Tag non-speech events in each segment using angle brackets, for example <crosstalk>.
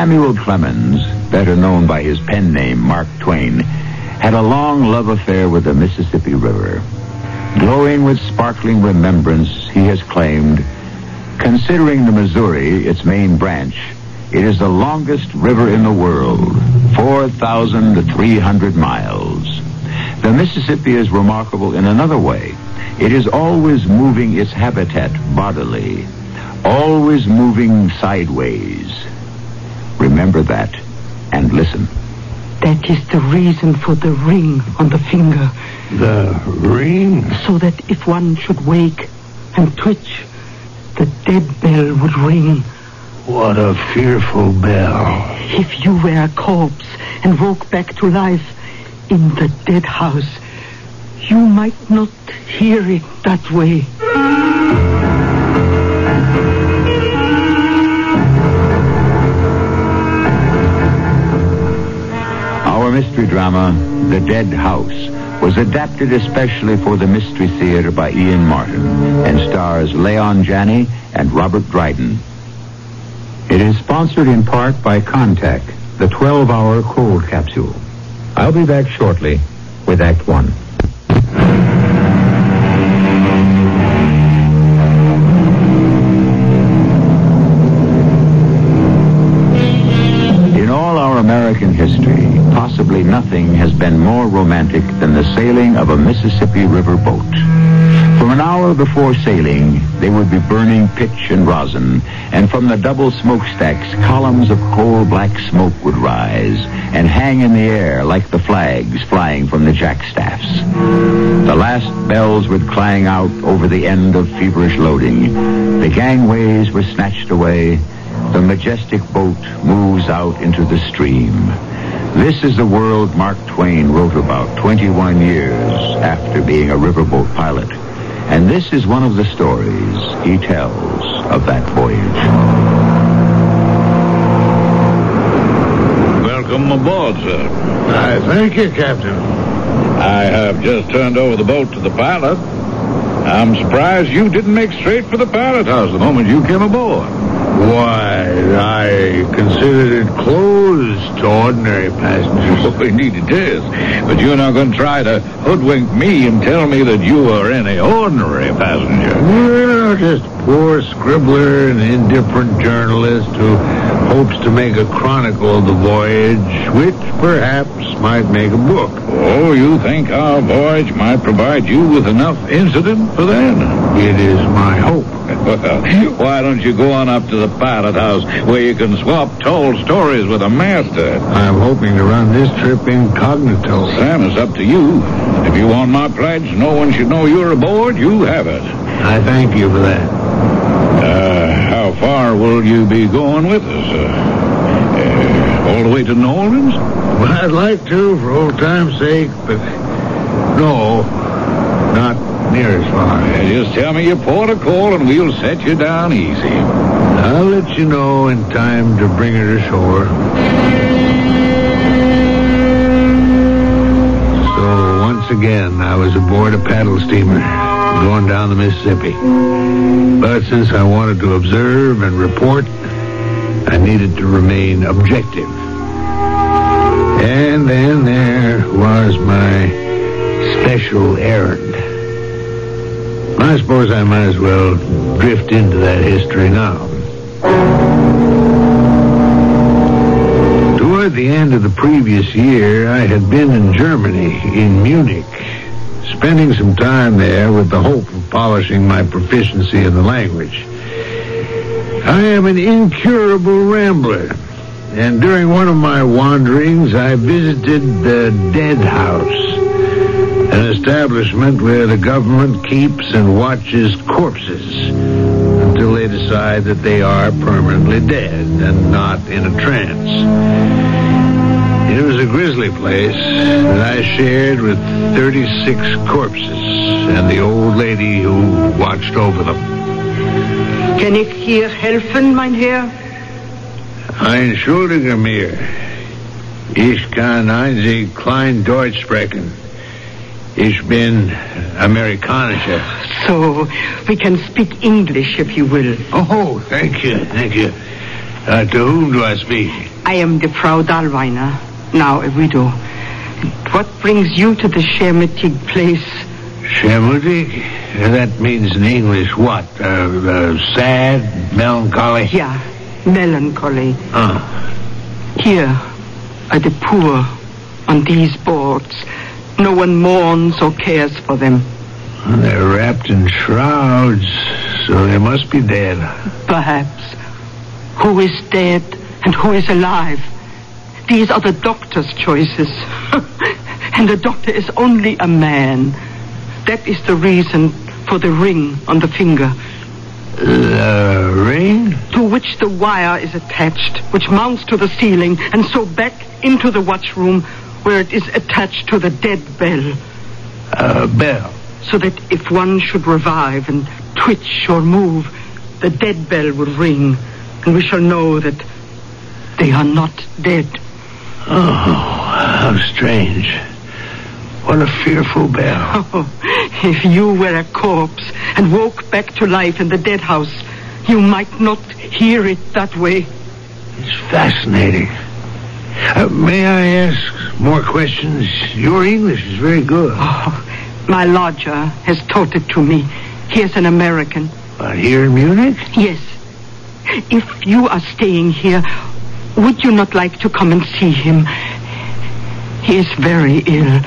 Samuel Clemens, better known by his pen name Mark Twain, had a long love affair with the Mississippi River. Glowing with sparkling remembrance, he has claimed, considering the Missouri, its main branch, it is the longest river in the world, 4,300 miles. The Mississippi is remarkable in another way. It is always moving its habitat bodily, always moving sideways. Remember that and listen. That is the reason for the ring on the finger. The ring? So that if one should wake and twitch, the dead bell would ring. What a fearful bell. If you were a corpse and woke back to life in the dead house, you might not hear it that way. Mystery drama, The Dead House, was adapted especially for the Mystery Theater by Ian Martin and stars Leon Janney and Robert Dryden. It is sponsored in part by Contact, the 12-hour cold capsule. I'll be back shortly with Act One. In all our American history, nothing has been more romantic than the sailing of a Mississippi River boat. From an hour before sailing, they would be burning pitch and rosin, and from the double smokestacks, columns of coal black smoke would rise and hang in the air like the flags flying from the jackstaffs. The last bells would clang out over the end of feverish loading. The gangways were snatched away. The majestic boat moves out into the stream. This is the world Mark Twain wrote about 21 years after being a riverboat pilot. And this is one of the stories he tells of that voyage. Welcome aboard, sir. I thank you, Captain. I have just turned over the boat to the pilot. I'm surprised you didn't make straight for the pilot house the moment you came aboard. Why, I considered it closed to ordinary passengers. Oh, indeed it is. But you're not going to try to hoodwink me and tell me that you are any ordinary passenger. Well, just a poor scribbler and indifferent journalist who hopes to make a chronicle of the voyage, which perhaps might make a book. Oh, you think our voyage might provide you with enough incident for that? It is my hope. Well, why don't you go on up to the pilot house where you can swap told stories with a master? I'm hoping to run this trip incognito. Sam, it's up to you. If you want my pledge, no one should know you're aboard, you have it. I thank you for that. Uh, how far will you be going with us? Uh, uh, all the way to New Orleans? Well, I'd like to, for old time's sake, but no, not just tell me your port of call and we'll set you down easy. I'll let you know in time to bring her ashore. So once again, I was aboard a paddle steamer going down the Mississippi. But since I wanted to observe and report, I needed to remain objective. I might as well drift into that history now. Toward the end of the previous year, I had been in Germany, in Munich, spending some time there with the hope of polishing my proficiency in the language. I am an incurable rambler, and during one of my wanderings, I visited the Dead House, an establishment where the government keeps and watches corpses until they decide that they are permanently dead and not in a trance. It was a grisly place that I shared with 36 corpses and the old lady who watched over them. Kann ich hier helfen, mein Herr? Entschuldige mir. Ich kann einzig klein Deutsch sprechen. Ich bin Amerikanischer. So, we can speak English if you will. Oh, thank you, thank you. Uh, to whom do I speak? I am the Frau Dahlweiner, now a widow. What brings you to the Schwermütig place? Schwermütig? That means in English what? Uh, uh, sad, melancholy? Yeah, melancholy. Uh, Here are the poor on these boards. No one mourns or cares for them. they're wrapped in shrouds, so they must be dead. Perhaps. Who is dead and who is alive? These are the doctor's choices. <laughs> and the doctor is only a man. That is the reason for the ring on the finger, The ring? to which the wire is attached, which mounts to the ceiling, and so back into the watch room, where it is attached to the dead bell, A bell. so that if one should revive and twitch or move, the dead bell will ring, and we shall know that they are not dead. Oh, how strange. What a fearful bell. <laughs> Oh, if you were a corpse and woke back to life in the dead house, you might not hear it that way. It's fascinating. Uh, may I ask more questions? Your English is very good. Oh, my lodger has taught it to me. He is an American. But here in Munich? Yes. If you are staying here, would you not like to come and see him? He is very ill.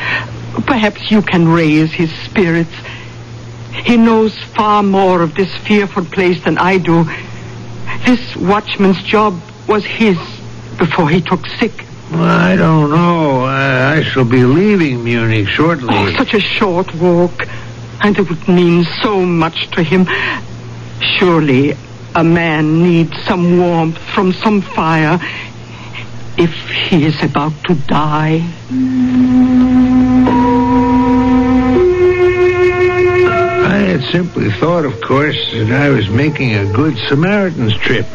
Perhaps you can raise his spirits. He knows far more of this fearful place than I do. This watchman's job was his before he took sick. I don't know. I, I shall be leaving Munich shortly. Oh, such a short walk. And it would mean so much to him. Surely a man needs some warmth from some fire if he is about to die. I had simply thought, of course, that I was making a good Samaritan's trip.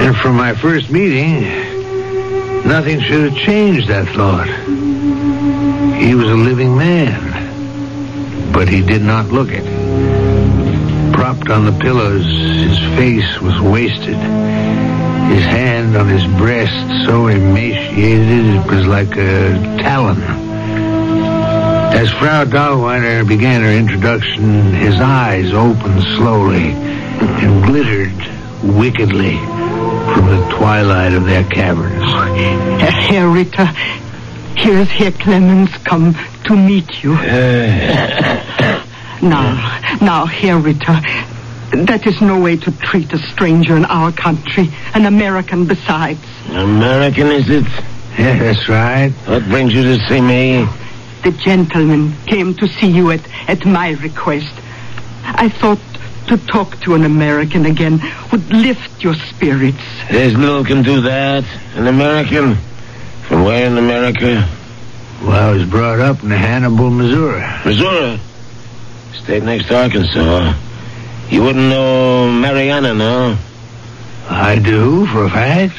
And from my first meeting, nothing should have changed that thought. He was a living man, but he did not look it. Propped on the pillows, his face was wasted. His hand on his breast so emaciated it was like a talon. As Frau Dahlweiner began her introduction, his eyes opened slowly and glittered wickedly from the twilight of their caverns. Eh, eh, Herr Ritter, here's Herr Clemens come to meet you. Eh. Now, now, Herr Ritter, that is no way to treat a stranger in our country, an American besides. American, is it? Yeah, that's right. What brings you to see me? The gentleman came to see you at, at my request. I thought to talk to an American again would lift your spirits. There's little can do that. An American? From where in America? Well, I was brought up in Hannibal, Missouri. Missouri. State next to Arkansas. You wouldn't know Marianna, no? I do, for a fact.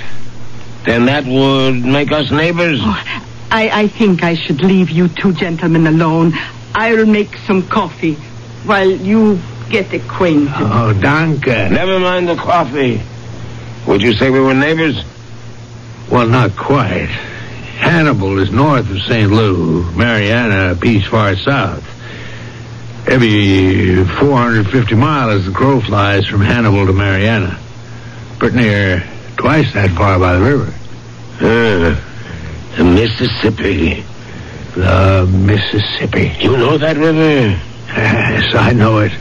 Then that would make us neighbors. Oh, I, I think I should leave you two gentlemen alone. I'll make some coffee while you get acquainted. Oh, danke. Never mind the coffee. Would you say we were neighbors? Well, not quite. Hannibal is north of St. Lou, Marianna a piece far south. Every 450 miles as the crow flies from Hannibal to Marianna. Pretty near twice that far by the river. Uh, the Mississippi. The Mississippi. You know that river? Yes, I know it.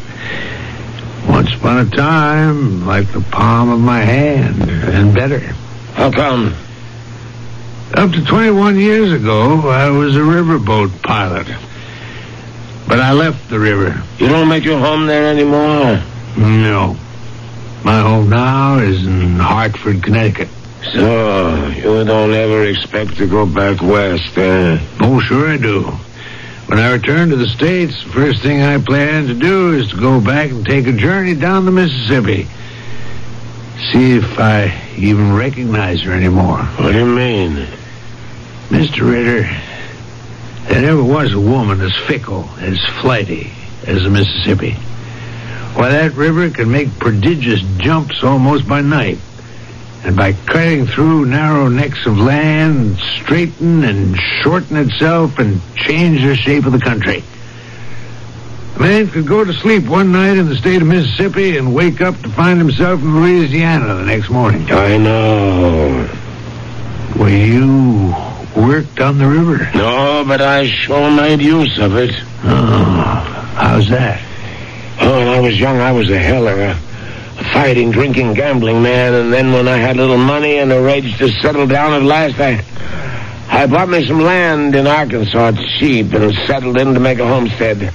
Once upon a time, like the palm of my hand, and better. How come? Up to 21 years ago, I was a riverboat pilot. But I left the river. You don't make your home there anymore? No. My home now is in Hartford, Connecticut. So, you don't ever expect to go back west, eh? Oh, sure I do. When I return to the States, the first thing I plan to do is to go back and take a journey down the Mississippi. See if I even recognize her anymore. What do you mean? Mr. Ritter, There never was a woman as fickle, as flighty as the Mississippi. Why, that river can make prodigious jumps almost by night. And by cutting through narrow necks of land, straighten and shorten itself and change the shape of the country. A man could go to sleep one night in the state of Mississippi and wake up to find himself in Louisiana the next morning. I know. Well, you worked on the river? No, but I sure made use of it. Oh, how's that? Oh, when I was young, I was a heller, fighting, drinking, gambling man. And then when I had a little money and a rage to settle down at last, I, I bought me some land in Arkansas cheap and settled in to make a homestead.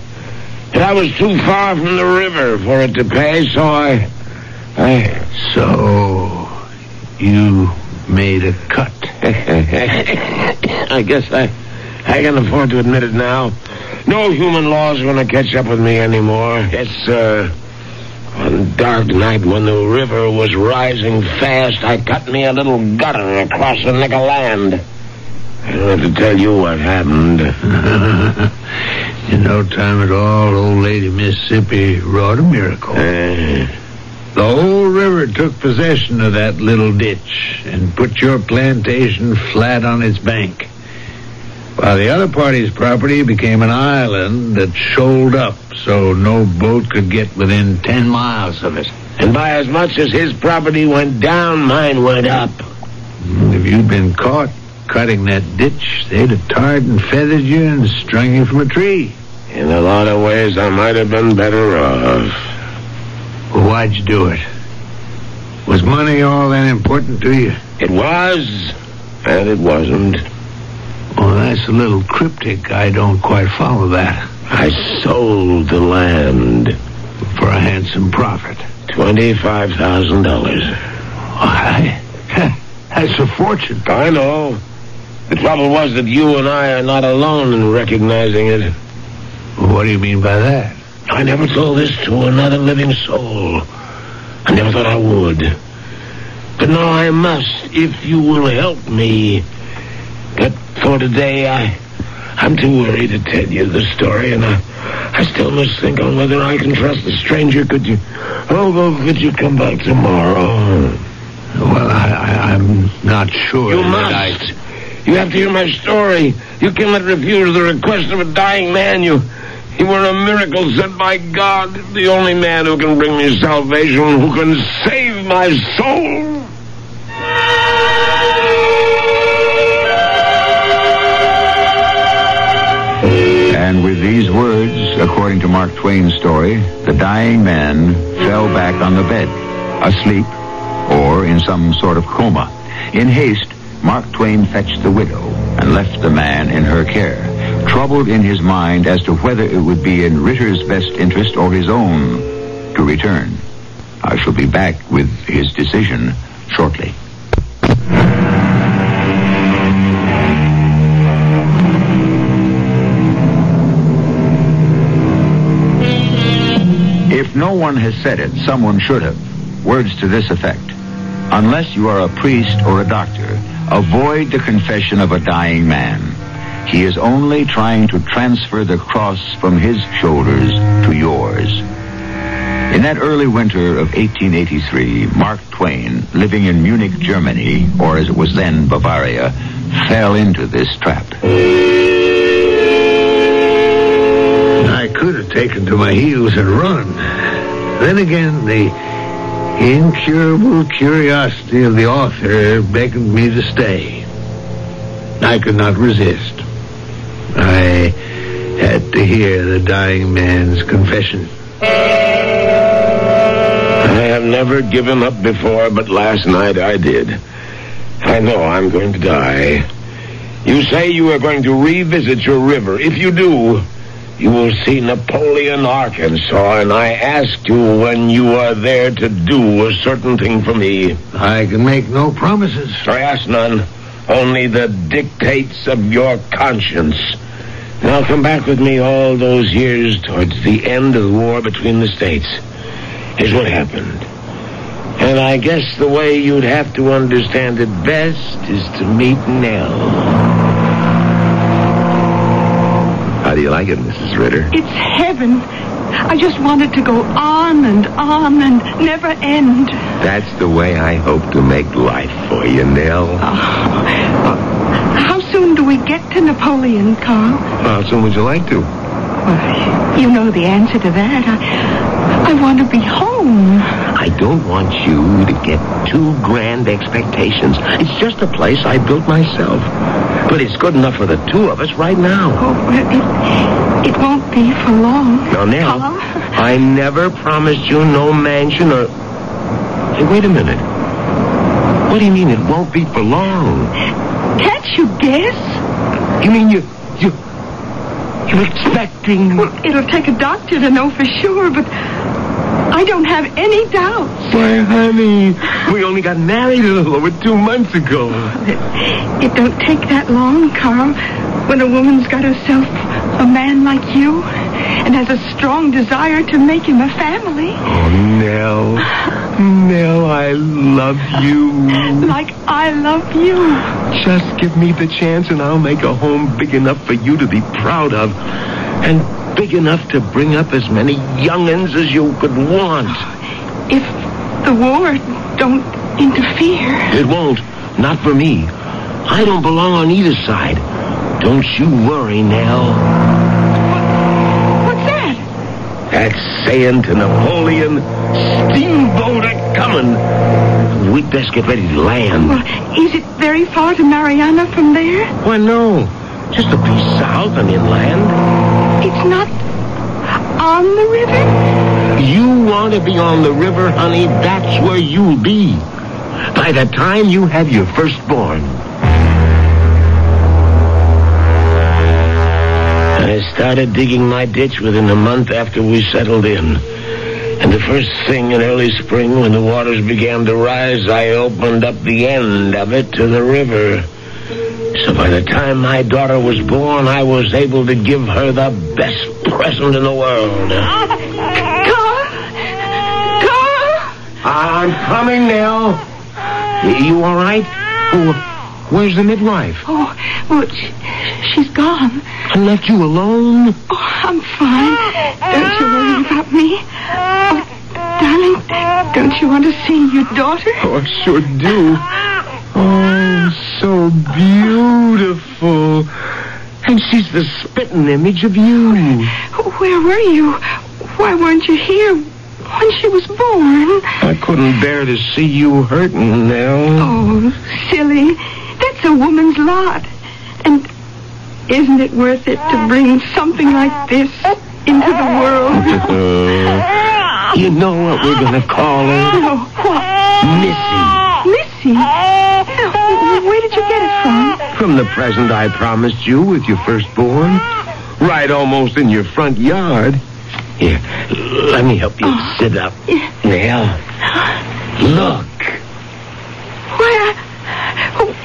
But I was too far from the river for it to pay, so I, I. So, you made a cut. <laughs> I guess I, I can afford to admit it now. No human laws are going to catch up with me anymore. It's, uh, one dark night when the river was rising fast, I cut me a little gutter across the neck of land. I don't have to tell you what happened. <laughs> In no time at all, old lady Mississippi wrought a miracle. Uh, The whole river took possession of that little ditch and put your plantation flat on its bank. While the other party's property became an island that shoaled up so no boat could get within ten miles of it. and by as much as his property went down, mine went up. If you'd been caught cutting that ditch, they'd have tarred and feathered you and strung you from a tree. In a lot of ways, I might have been better off. Well, why'd you do it? Was money all that important to you? It was, and it wasn't. Well, that's a little cryptic. I don't quite follow that. I sold the land. For a handsome profit. Twenty-five thousand dollars. Why? <laughs> That's a fortune. I know. The trouble was that you and I are not alone in recognizing it. What do you mean by that? I never told this to another living soul. I never thought I would. But now I must, if you will help me. But for today, I, I'm too worried to tell you the story, and I, I still must think on whether I can trust the stranger. Could you, oh, well, could you come back tomorrow? Well, I, I, I'm not sure. You must. You have to hear my story. You cannot refuse the request of a dying man. You, you were a miracle sent by God, the only man who can bring me salvation, who can save my soul. Words, according to Mark Twain's story, the dying man fell back on the bed, asleep or in some sort of coma. In haste, Mark Twain fetched the widow and left the man in her care, troubled in his mind as to whether it would be in Ritter's best interest or his own to return. I shall be back with his decision shortly. If no one has said it, someone should have. Words to this effect. Unless you are a priest or a doctor, avoid the confession of a dying man. He is only trying to transfer the cross from his shoulders to yours. In that early winter of 1883, Mark Twain, living in Munich, Germany, or as it was then Bavaria, fell into this trap. Taken to my heels and run. Then again, the incurable curiosity of the author beckoned me to stay. I could not resist. I had to hear the dying man's confession. I have never given up before, but last night I did. I know I'm going to die. You say you are going to revisit your river. If you do, you will see Napoleon, Arkansas, and I ask you when you are there to do a certain thing for me. I can make no promises. I ask none, only the dictates of your conscience. Now come back with me all those years towards the end of the war between the states. Here's what happened. And I guess the way you'd have to understand it best is to meet Nell. Do you like it, Mrs. Ritter? It's heaven. I just wanted to go on and on and never end. That's the way I hope to make life for you, Nell. Oh, how soon do we get to Napoleon, Carl? How soon would you like to? Well, you know the answer to that. I, I want to be home. I don't want you to get too grand expectations. It's just a place I built myself. But it's good enough for the two of us right now. Oh, it, it won't be for long. Now, Nell, Carl? <laughs> I never promised you no mansion or... Hey, wait a minute. What do you mean it won't be for long? Can't you guess? You mean you... you... You're expecting... Well, it'll take a doctor to know for sure, but I don't have any doubts. Why, honey, we only got married a little over two months ago. It, it don't take that long, Carl, when a woman's got herself a man like you and has a strong desire to make him a family. Oh, Nell. Nell, I love you. Like I love you. Just give me the chance and I'll make a home big enough for you to be proud of. And big enough to bring up as many young'uns as you could want. Oh, if the war don't interfere. It won't. Not for me. I don't belong on either side. Don't you worry, Nell. What's that? That's saying to Napoleon, steamboat a coming. We'd best get ready to land. Well, is it very far to Marianna from there? Why, no. Just a piece south and inland. It's not on the river? You want to be on the river, honey, that's where you'll be. By the time you have your firstborn. I started digging my ditch within a month after we settled in. And the first thing in early spring, when the waters began to rise, I opened up the end of it to the river. So by the time my daughter was born, I was able to give her the best present in the world. Carl? Carl? I'm coming, Nell. You all right? Oh, where's the midwife? Oh, well, she, she's gone. I left you alone? Oh, I'm fine. Don't you worry about me. Oh, darling, don't you want to see your daughter? Oh, I sure do. Oh, so beautiful. And she's the spitting image of you. Where were you? Why weren't you here when she was born? I couldn't bear to see you hurting, Nell. Oh, silly. That's a woman's lot. And isn't it worth it to bring something like this into the world? Uh, you know what we're going to call her? No, what? Missy. Missy? Oh, Where did you get it from? From the present I promised you with your firstborn. Right almost in your front yard. Here, let me help you oh. sit up. Nell, look. Where? oh,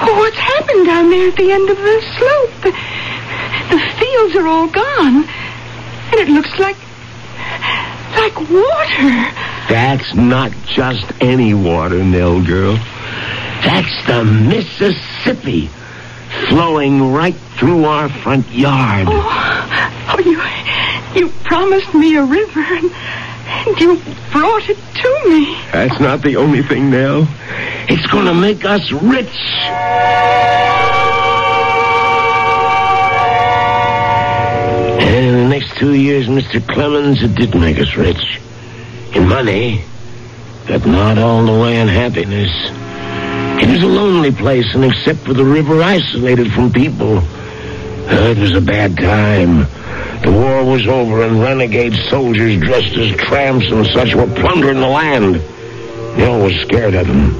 oh, what's happened down there at the end of the slope? The, the fields are all gone. And it looks like, like water. That's not just any water, Nell girl. That's the Mississippi flowing right through our front yard. Oh, oh you, you promised me a river, and, and you brought it to me. That's not the only thing, Nell. It's going to make us rich. And in the next two years, Mr. Clemens, it did make us rich. In money, but not all the way in happiness. It was a lonely place, and except for the river, isolated from people. Uh, it was a bad time. The war was over, and renegade soldiers dressed as tramps and such were plundering the land. Nell was scared of them.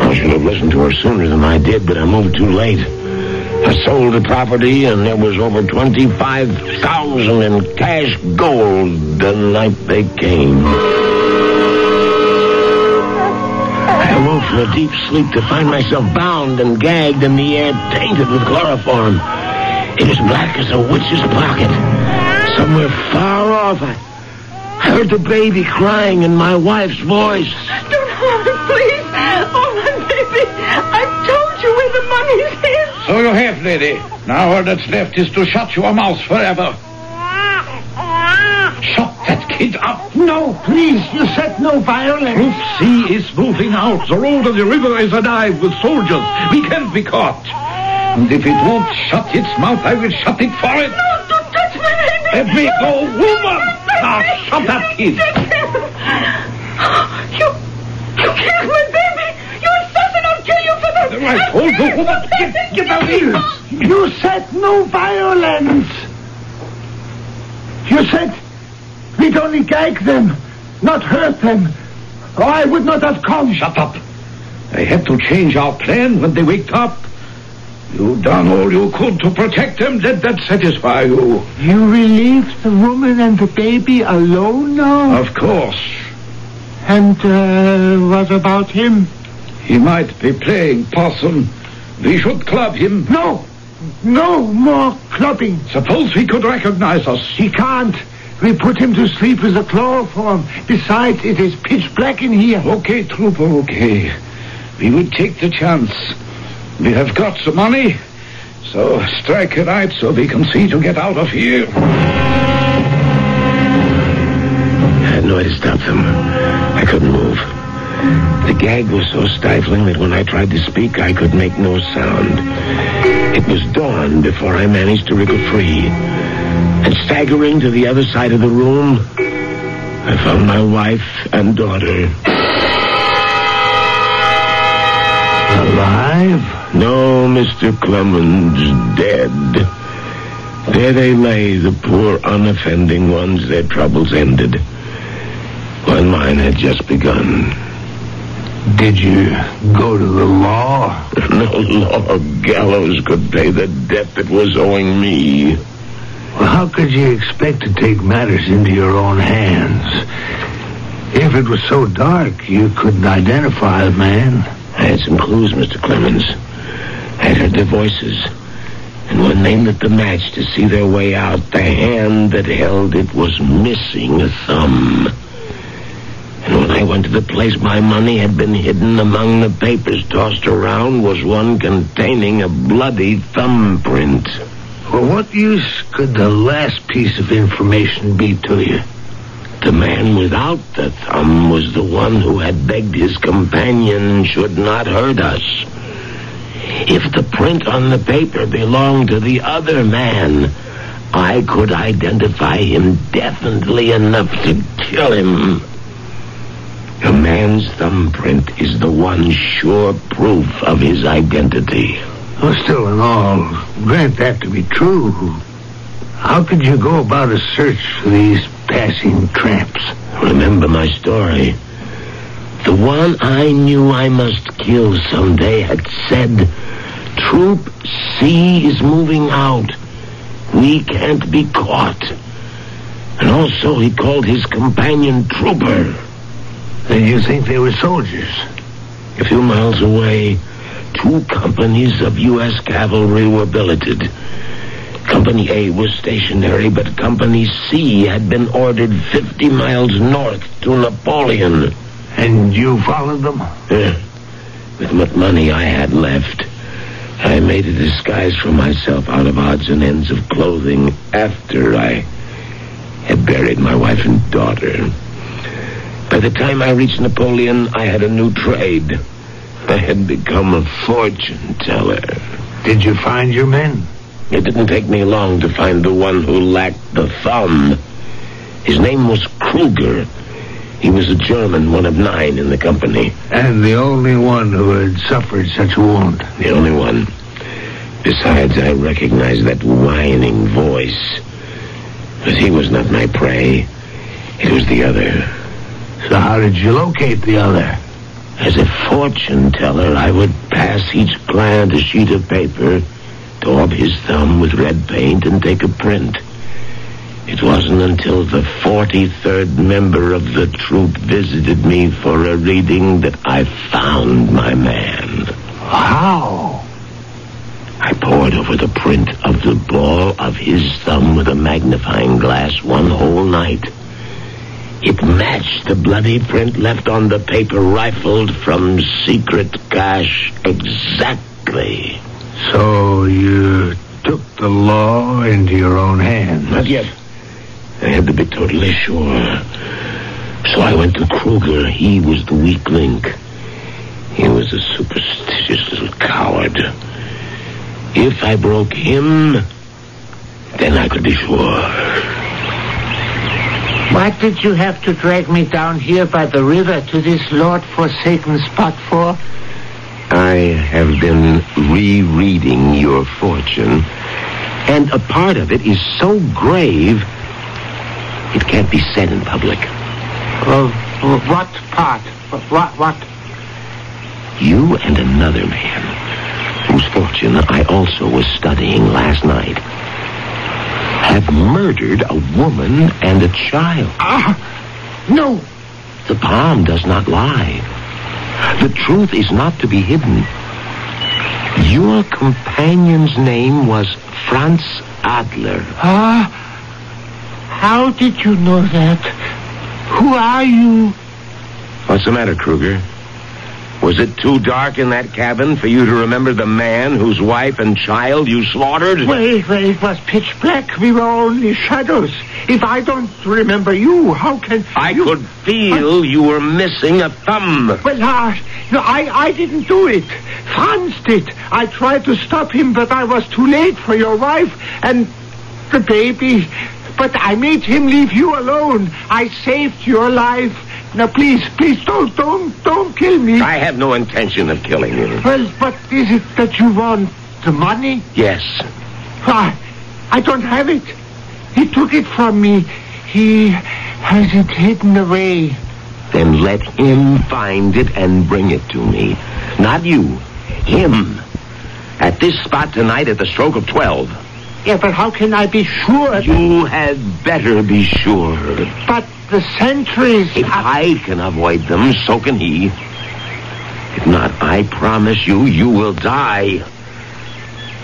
I should have listened to her sooner than I did, but I moved too late. I sold the property, and there was over twenty-five thousand in cash gold the night they came. I awoke from a deep sleep to find myself bound and gagged and the air tainted with chloroform. It is black as a witch's pocket. Somewhere far off, I, I heard the baby crying in my wife's voice. Don't harm him, please. Oh, my baby. I've told you where the money's hid. So you have, lady. Now all that's left is to shut your mouth forever. Shut that kid up. No, please, you said no violence. Troop C is moving out. The road of the river is alive with soldiers. We can't be caught. And if it won't shut its mouth, I will shut it for it. No, don't touch my baby. Let me go, woman. Now shut that kid. You, you killed my baby. You assassin, I'll kill you for this. I told you, woman. Get, get out here. You said no violence. You said we'd only gag them, not hurt them. Or I would not have come. Shut up. I had to change our plan when they waked up. You done all you could to protect them. Let that satisfy you. You relieved the woman and the baby alone now? Of course. And uh, what about him? He might be playing possum. We should club him. No, no more clubbing. Suppose he could recognize us. He can't. We put him to sleep with a chloroform. Besides, it is pitch black in here. Okay, trooper, okay. We will take the chance. We have got the money. So strike a light so we can see to get out of here. I had no way to stop them. I couldn't move. The gag was so stifling that when I tried to speak, I could make no sound. It was dawn before I managed to wriggle free. And staggering to the other side of the room, I found my wife and daughter. Alive? No, Mr. Clemens, dead. There they lay, the poor unoffending ones, their troubles ended. While mine had just begun. Did you go to the law? <laughs> No law of gallows could pay the debt that was owing me. Well, how could you expect to take matters into your own hands? If it was so dark, you couldn't identify the man. I had some clues, Mr. Clemens. I had heard their voices. And when they lit the match to see their way out, the hand that held it was missing a thumb. And when I went to the place my money had been hidden among the papers tossed around was one containing a bloody thumbprint. Well, what use could the last piece of information be to you? The man without the thumb was the one who had begged his companion should not hurt us. If the print on the paper belonged to the other man, I could identify him definitely enough to kill him. A man's thumbprint is the one sure proof of his identity. Well, still in all, grant that to be true. How could you go about a search for these passing tramps? Remember my story. The one I knew I must kill someday had said, Troop C is moving out. We can't be caught. And also he called his companion Trooper. Then you think they were soldiers? A few miles away, two companies of U.S. cavalry were billeted. Company A was stationary, but Company C had been ordered 50 miles north to Napoleon. And you followed them? Yeah. With what money I had left, I made a disguise for myself out of odds and ends of clothing after I had buried my wife and daughter. By the time I reached Napoleon, I had a new trade. I had become a fortune teller. Did you find your men? It didn't take me long to find the one who lacked the thumb. His name was Kruger. He was a German, one of nine in the company. And the only one who had suffered such a wound. The only one. Besides, I recognized that whining voice. But he was not my prey. It was the other. So how did you locate the other? As a fortune teller, I would pass each client a sheet of paper, daub his thumb with red paint, and take a print. It wasn't until the 43rd member of the troop visited me for a reading that I found my man. How? I pored over the print of the ball of his thumb with a magnifying glass one whole night. It matched the bloody print left on the paper rifled from secret cache exactly. So you took the law into your own hands? Not yet. I had to be totally sure. So I went to Kruger. He was the weak link. He was a superstitious little coward. If I broke him, then I could be sure. What did you have to drag me down here by the river to this Lord forsaken spot for? I have been rereading your fortune, and a part of it is so grave it can't be said in public. Oh, what part? What, what? You and another man, whose fortune I also was studying last night, have murdered a woman and a child. Ah, no. The palm does not lie. The truth is not to be hidden. Your companion's name was Franz Adler. Ah, how did you know that? Who are you? What's the matter, Kruger? Was it too dark in that cabin for you to remember the man whose wife and child you slaughtered? Wait, wait, it was pitch black. We were only shadows. If I don't remember you, how can I you... could feel you were missing a thumb. Well, uh, no, I, I didn't do it. Franz did. I tried to stop him, but I was too late for your wife and the baby. But I made him leave you alone. I saved your life. Now, please, please, don't, don't, don't kill me. I have no intention of killing you. Well, but is it that you want the money? Yes. Why, I don't have it. He took it from me. He has it hidden away. Then let him find it and bring it to me. Not you. Him. At this spot tonight at the stroke of twelve. Yeah, but how can I be sure? You had better be sure. But the sentries. If I can avoid them, so can he. If not, I promise you, you will die.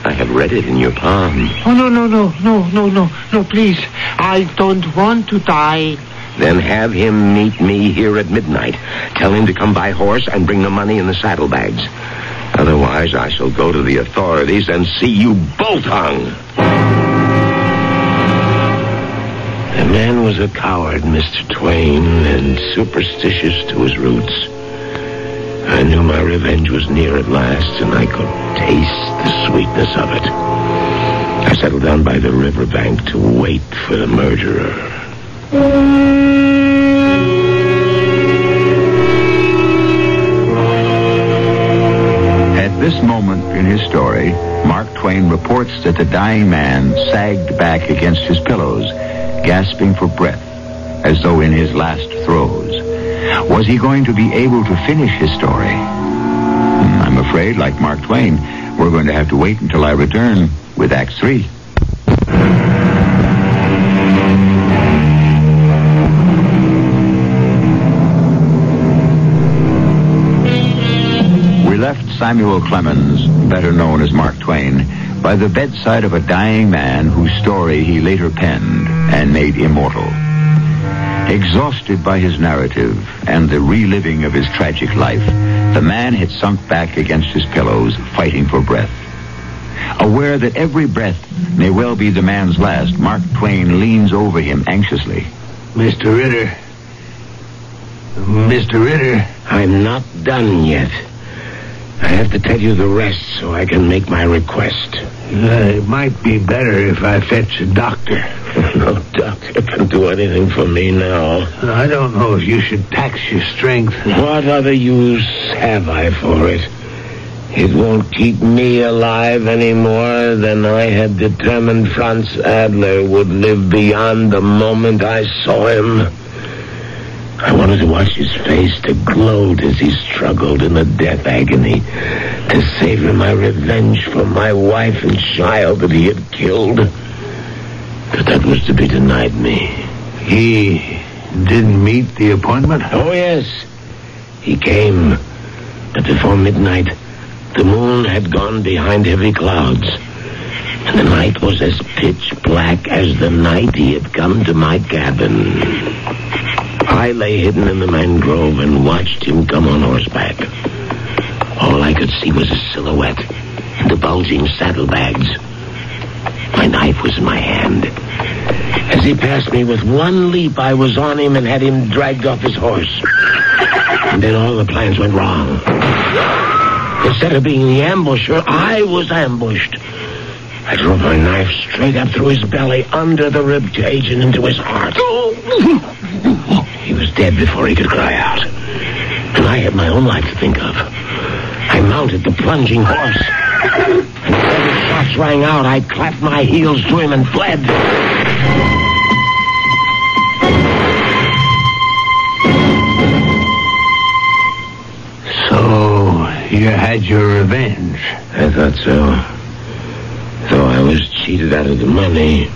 I have read it in your palm. Oh, no, no, no, no, no, no, no, please. I don't want to die. Then have him meet me here at midnight. Tell him to come by horse and bring the money in the saddlebags. Otherwise, I shall go to the authorities and see you both hung. The man was a coward, Mr. Twain, and superstitious to his roots. I knew my revenge was near at last, and I could taste the sweetness of it. I settled down by the riverbank to wait for the murderer. this moment in his story, Mark Twain reports that the dying man sagged back against his pillows, gasping for breath, as though in his last throes. Was he going to be able to finish his story? Hmm, I'm afraid, like Mark Twain, we're going to have to wait until I return with Act 3. Samuel Clemens, better known as Mark Twain, by the bedside of a dying man whose story he later penned and made immortal. Exhausted by his narrative and the reliving of his tragic life, the man had sunk back against his pillows, fighting for breath. Aware that every breath may well be the man's last, Mark Twain leans over him anxiously. Mr. Ritter. Mr. Ritter. I'm not done yet. I have to tell you the rest so I can make my request. Uh, it might be better if I fetch a doctor. <laughs> No doctor can do anything for me now. I don't know if you should tax your strength. What other use have I for it? It won't keep me alive any more than I had determined Franz Adler would live beyond the moment I saw him. I wanted to watch his face to gloat as he struggled in the death agony to savor my revenge for my wife and child that he had killed. But that was to be denied me. He didn't meet the appointment? Oh, yes. He came. But before midnight, the moon had gone behind heavy clouds. And the night was as pitch black as the night he had come to my cabin. I lay hidden in the mangrove and watched him come on horseback. All I could see was a silhouette and the bulging saddlebags. My knife was in my hand. As he passed me with one leap, I was on him and had him dragged off his horse. And then all the plans went wrong. Instead of being the ambusher, I was ambushed. I drove my knife straight up through his belly, under the rib cage, and into his heart. <laughs> He was dead before he could cry out. And I had my own life to think of. I mounted the plunging horse. And as the shots rang out, I clapped my heels to him and fled. So, you had your revenge. I thought so. Though I was cheated out of the money.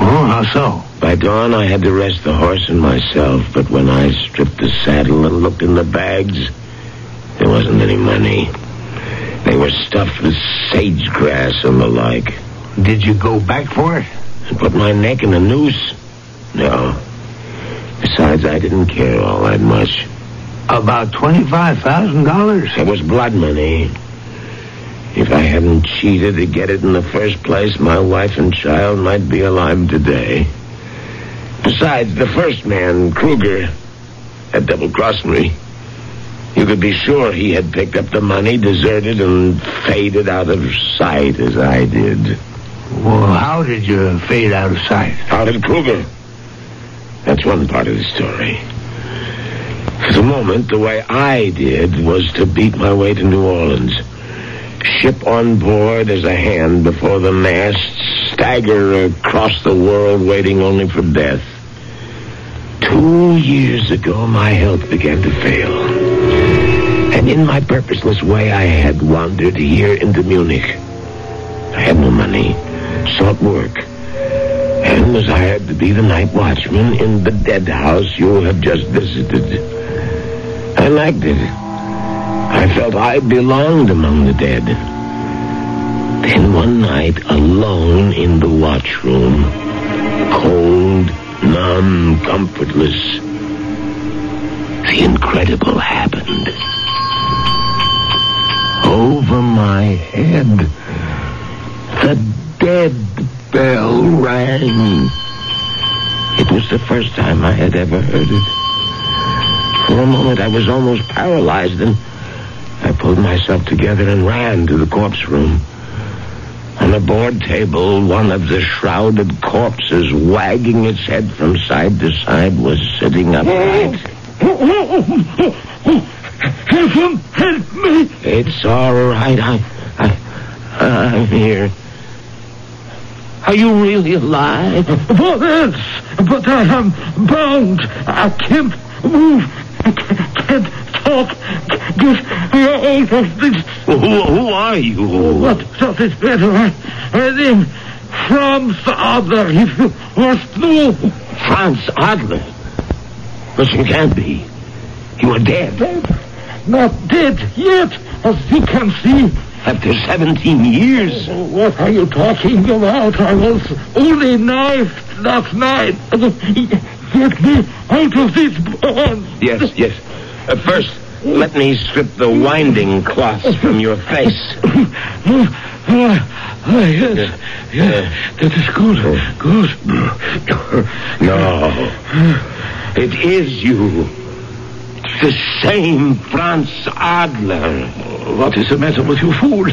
Oh, how so? By dawn, I had to rest the horse and myself, but when I stripped the saddle and looked in the bags, there wasn't any money. They were stuffed with sage grass and the like. Did you go back for it? And put my neck in a noose? No. Besides, I didn't care all that much. About $25,000? It was blood money. If I hadn't cheated to get it in the first place, my wife and child might be alive today. Besides, the first man, Kruger, had double-crossed me. You could be sure he had picked up the money, deserted, and faded out of sight as I did. Well, how did you fade out of sight? How did Kruger? That's one part of the story. For the moment, the way I did was to beat my way to New Orleans. Ship on board as a hand before the mast, stagger across the world waiting only for death. Two years ago, my health began to fail. And in my purposeless way, I had wandered here into Munich. I had no money, sought work, and was hired to be the night watchman in the dead house you have just visited. I liked it. I felt I belonged among the dead. Then one night, alone in the watchroom, cold, numb, comfortless, the incredible happened. Over my head, the dead bell rang. It was the first time I had ever heard it. For a moment, I was almost paralyzed, and I pulled myself together and ran to the corpse room. On a board table, one of the shrouded corpses, wagging its head from side to side, was sitting upright. Heaven, help me! It's all right. I, I, I'm here. Are you really alive? What else? But I am bound. I can't move. I can't talk. Get me out of this. Who, who are you? What does it matter? I, am Franz Adler, if you must know. Franz Adler. But you can't be. You are dead. Dead. Not dead yet, as you can see. After 17 years. What are you talking about? I was only knifed last night. Get me out of this barn. Yes, yes. Uh, first, let me strip the winding cloths from your face. <laughs> Ah, yes, yes, that is good, good. No. It is you. The same Franz Adler. What is the matter with you, fool?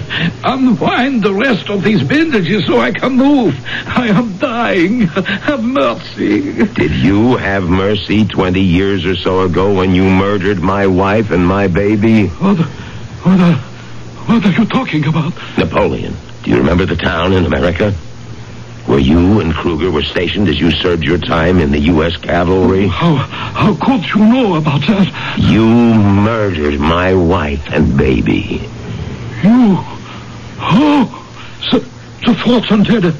Unwind the rest of these bandages so I can move. I am dying. Have mercy. Did you have mercy 20 years or so ago when you murdered my wife and my baby? What, what, what are you talking about? Napoleon. Do you remember the town in America? Where you and Kruger were stationed as you served your time in the U.S. cavalry? How, how could you know about that? You murdered my wife and baby. You? Oh, the, the fortune teller.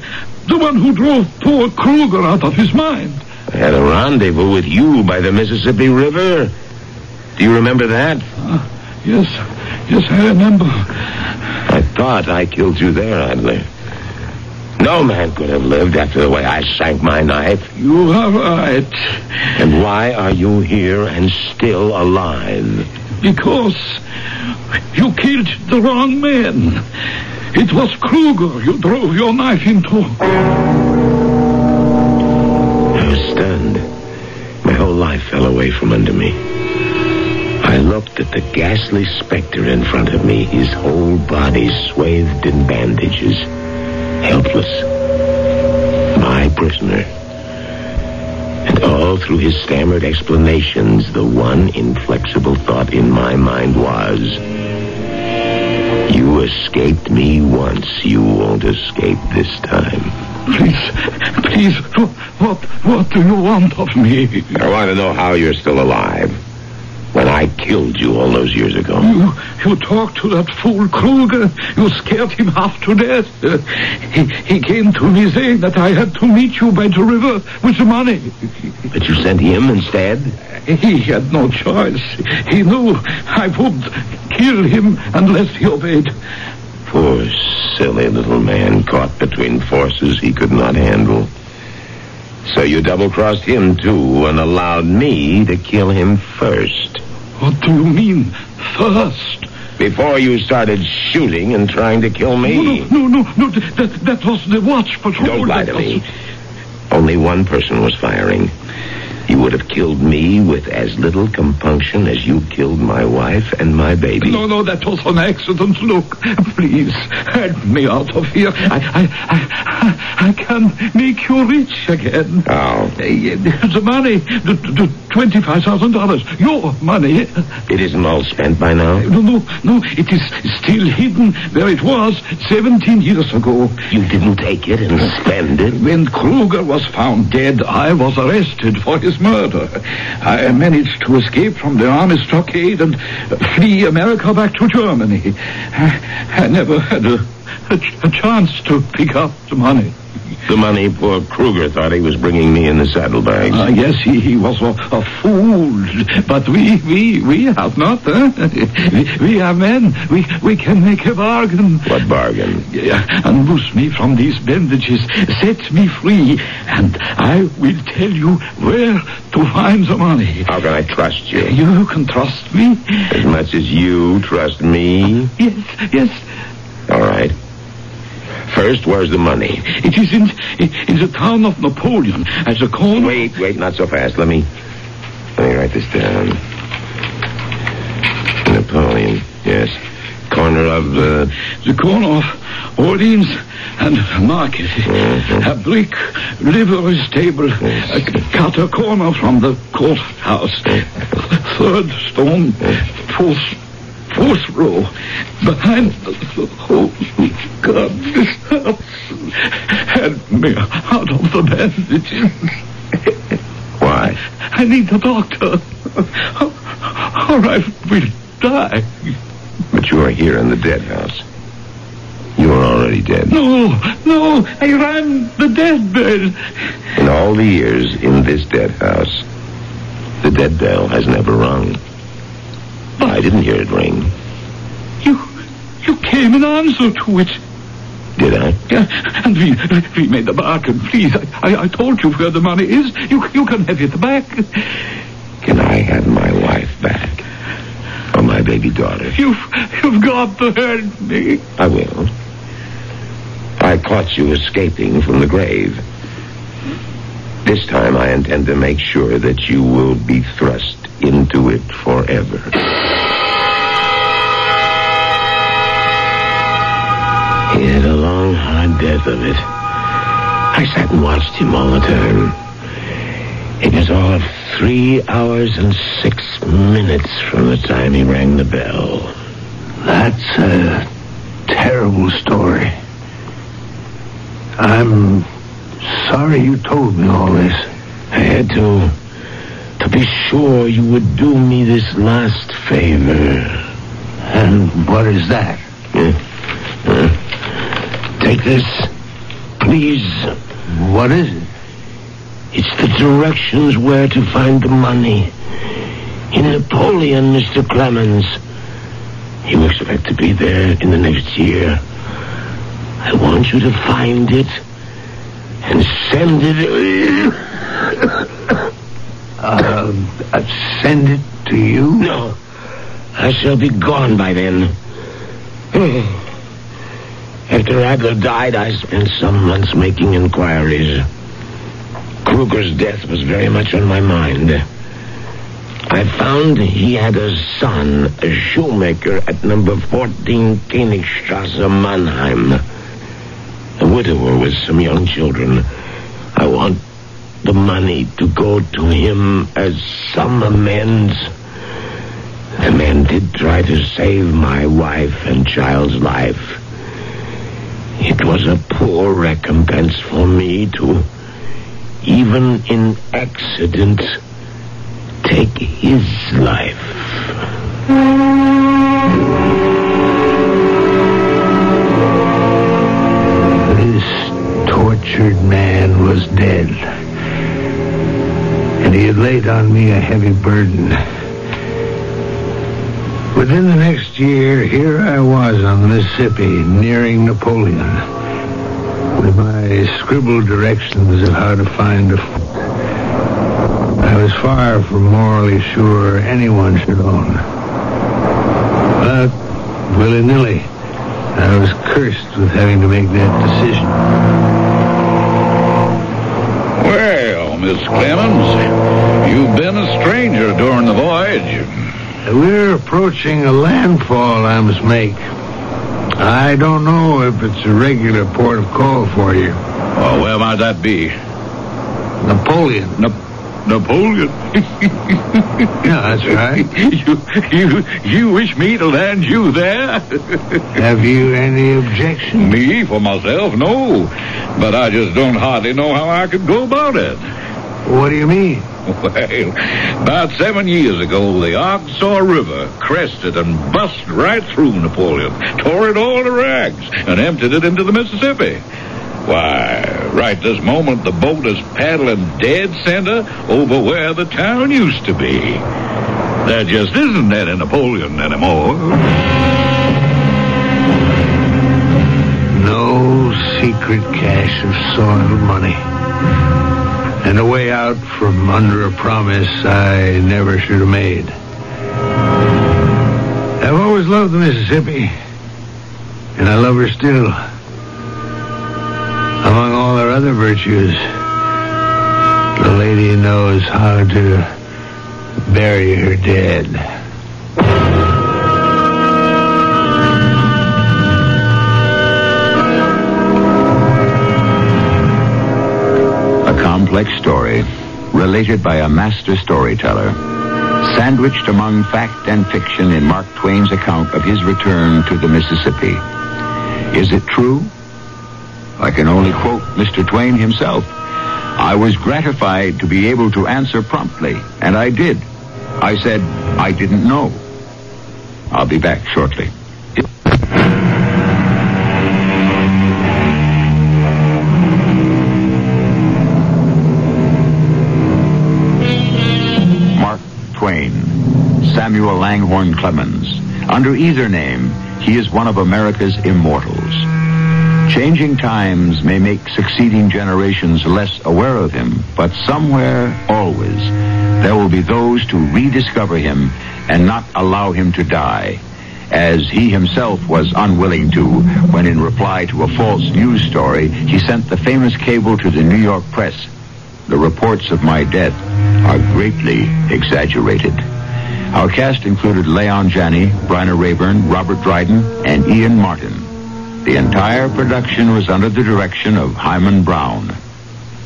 The one who drove poor Kruger out of his mind. I had a rendezvous with you by the Mississippi River. Do you remember that? Uh, yes, yes, I remember. I thought I killed you there, Adler. No man could have lived after the way I sank my knife. You are right. And why are you here and still alive? Because you killed the wrong man. It was Kruger you drove your knife into. I was stunned. My whole life fell away from under me. I looked at the ghastly specter in front of me, his whole body swathed in bandages, helpless. My prisoner. And all through his stammered explanations, the one inflexible thought in my mind was, You escaped me once, you won't escape this time. Please, please, what, what do you want of me? I want to know how you're still alive. I killed you all those years ago. You, you talked to that fool Kruger. You scared him half to death. Uh, he, he came to me saying that I had to meet you by the river with the money. But you sent him instead? He had no choice. He knew I would kill him unless he obeyed. Poor silly little man caught between forces he could not handle. So you double-crossed him, too, and allowed me to kill him first. What do you mean, first? Before you started shooting and trying to kill me. No, no, no, no. That, that was the watch patrol. Don't lie to That me. Only one person was firing. You would have killed me with as little compunction as you killed my wife and my baby. No, no, that was an accident. Look, please, help me out of here. I, I, I, I can make you rich again. How? Uh, The money, the, the twenty-five thousand dollars, your money. It isn't all spent by now? No, no, no, it is still hidden where it was seventeen years ago. You didn't take it and spend it? When Kruger was found dead, I was arrested for his murder. I managed to escape from the army stockade and flee America back to Germany. I, I never had a, a, a chance to pick up the money. The money poor Kruger thought he was bringing me in the saddlebags. Uh, yes, he, he was a, a fool, but we we we have not. Huh? we, we are men. We we can make a bargain. what bargain? Yeah, unloose me from these bandages, set me free, and I will tell you where to find the money. How can I trust you? You can trust me. As much as you trust me? Yes, yes. All right. First, where's the money? It is in in the town of Napoleon, at the corner. Wait, wait, not so fast. Let me let me write this down. Napoleon, yes. Corner of uh, The corner of Orleans and Market. Mhm. A brick livery stable. A cut a corner from the courthouse. Third stone. Fourth, fourth row. Behind the... God, this house. Help me out of the bandages. why? I need the doctor. Or I will die. But you are here in the dead house. You are already dead. No, no, I ran the dead bed. In all the years in this dead house, the dead bell has never rung. I didn't hear it ring. You, you came in answer to it. Did I? Yeah, and we, we made the bargain. Please, I, I, I told you where the money is. You, you can have it back. Can I have my wife back? Or my baby daughter? You've, you've got to help me. I will. I caught you escaping from the grave. This time I intend to make sure that you will be thrust into it forever. He had a long, hard death of it. I sat and watched him all the time. It was all of three hours and six minutes from the time he rang the bell. That's a terrible story. I'm sorry you told me all this. I had to to be sure you would do me this last favor. And what is that? Uh, uh, Take this, please. What is it? It's the directions where to find the money. In Napoleon, Mr. Clemens. You expect to be there in the next year. I want you to find it and send it. Uh, uh, send it to you? No. I shall be gone by then. After Adler died, I spent some months making inquiries. Kruger's death was very much on my mind. I found he had a son, a shoemaker at number 14 Königstrasse, Mannheim. A widower with some young children. I want the money to go to him as some amends. The man did try to save my wife and child's life. It was a poor recompense for me to, even in accident, take his life. Laid on me a heavy burden. Within the next year, here I was on the Mississippi, nearing Napoleon, with my scribbled directions of how to find a fort. I was far from morally sure anyone should own. But, willy-nilly, I was cursed with having to make that decision. Well, Miss Clemens, you've been a stranger during the voyage. We're approaching a landfall I must make. I don't know if it's a regular port of call for you. Well, where might that be? Napoleon. Na- Napoleon. <laughs> Yeah, that's right. <laughs> you, you, you wish me to land you there? <laughs> Have you any objection? me, for myself, no. But I just don't hardly know how I could go about it. What do you mean? <laughs> Well, about seven years ago, the Arkansas River crested and bust right through Napoleon, tore it all to rags, and emptied it into the Mississippi. Why, right this moment, the boat is paddling dead center over where the town used to be. There just isn't any Napoleon anymore. No secret cache of soiled money. And a way out from under a promise I never should have made. I've always loved the Mississippi. And I love her still. Among all her other virtues, the lady knows how to bury her dead. Complex story, related by a master storyteller, sandwiched among fact and fiction in Mark Twain's account of his return to the Mississippi. Is it true? I can only quote Mr. Twain himself. I was gratified to be able to answer promptly, and I did. I said, I didn't know. I'll be back shortly. Samuel Langhorne Clemens. Under either name, he is one of America's immortals. Changing times may make succeeding generations less aware of him, but somewhere, always, there will be those to rediscover him and not allow him to die, as he himself was unwilling to when, in reply to a false news story, he sent the famous cable to the New York press. The reports of my death are greatly exaggerated. Our cast included Leon Janney, Bryna Raeburn, Robert Dryden, and Ian Martin. The entire production was under the direction of Himan Brown.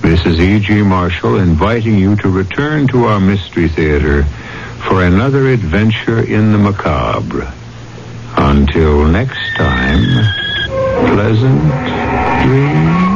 This is E.G. Marshall inviting you to return to our Mystery Theater for another adventure in the macabre. Until next time, pleasant dreams.